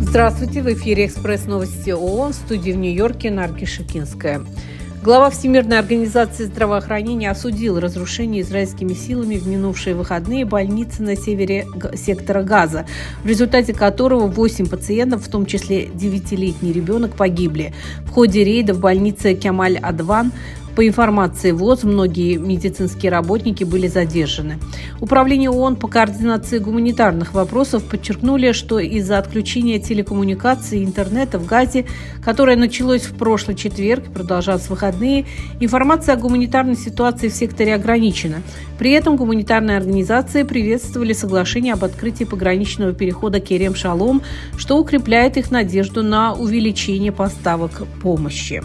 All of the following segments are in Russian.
Здравствуйте, в эфире «Экспресс новости ООН» в студии в Нью-Йорке Нарги Шикинская. Глава Всемирной организации здравоохранения осудил разрушение израильскими силами в минувшие выходные больницы на севере сектора Газа, в результате которого 8 пациентов, в том числе 9-летний ребенок, погибли. В ходе рейда в больнице Кемаль-Адван по информации ВОЗ, многие медицинские работники были задержаны. Управление ООН по координации гуманитарных вопросов подчеркнули, что из-за отключения телекоммуникаций и интернета в Газе, которое началось в прошлый четверг и в выходные, информация о гуманитарной ситуации в секторе ограничена. При этом гуманитарные организации приветствовали соглашение об открытии пограничного перехода Керем-Шалом, что укрепляет их надежду на увеличение поставок помощи.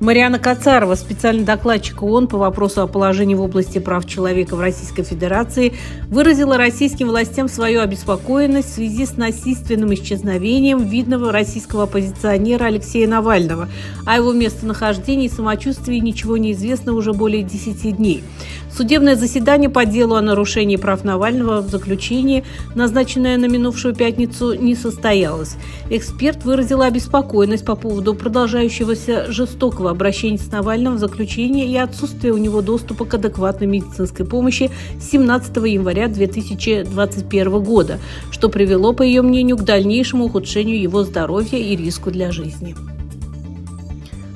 Мариана Кацарова, специальный докладчик ООН по вопросу о положении в области прав человека в Российской Федерации, выразила российским властям свою обеспокоенность в связи с насильственным исчезновением видного российского оппозиционера Алексея Навального. О его местонахождении и самочувствии ничего не известно уже более 10 дней. Судебное заседание по делу о нарушении прав Навального в заключении, назначенное на минувшую пятницу, не состоялось. Эксперт выразил обеспокоенность по поводу продолжающегося жестокого обращения с Навальным в заключение и отсутствия у него доступа к адекватной медицинской помощи с 17 января 2021 года, что привело, по ее мнению, к дальнейшему ухудшению его здоровья и риску для жизни.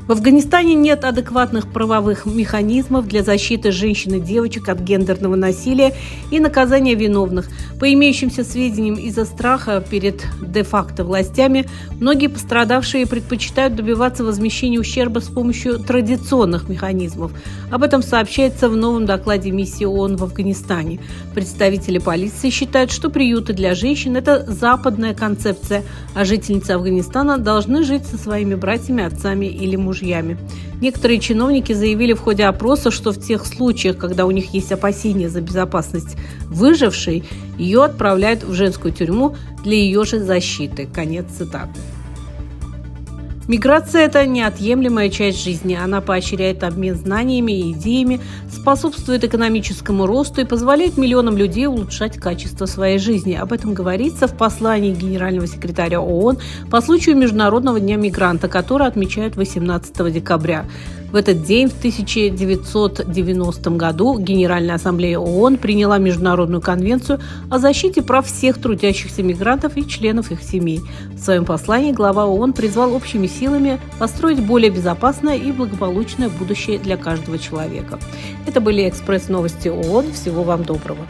В Афганистане нет адекватных правовых механизмов для защиты женщин и девочек от гендерного насилия и наказания виновных. По имеющимся сведениям из-за страха перед де-факто властями, многие пострадавшие предпочитают добиваться возмещения ущерба с помощью традиционных механизмов. Об этом сообщается в новом докладе миссии ООН в Афганистане. Представители полиции считают, что приюты для женщин – это западная концепция, а жительницы Афганистана должны жить со своими братьями, отцами или мужьями мужьями. Некоторые чиновники заявили в ходе опроса, что в тех случаях, когда у них есть опасения за безопасность выжившей, ее отправляют в женскую тюрьму для ее же защиты. Конец цитаты. Миграция – это неотъемлемая часть жизни. Она поощряет обмен знаниями и идеями, способствует экономическому росту и позволяет миллионам людей улучшать качество своей жизни. Об этом говорится в послании генерального секретаря ООН по случаю Международного дня мигранта, который отмечают 18 декабря. В этот день, в 1990 году, Генеральная ассамблея ООН приняла Международную конвенцию о защите прав всех трудящихся мигрантов и членов их семей. В своем послании глава ООН призвал общими силами построить более безопасное и благополучное будущее для каждого человека. Это были экспресс-новости ООН. Всего вам доброго.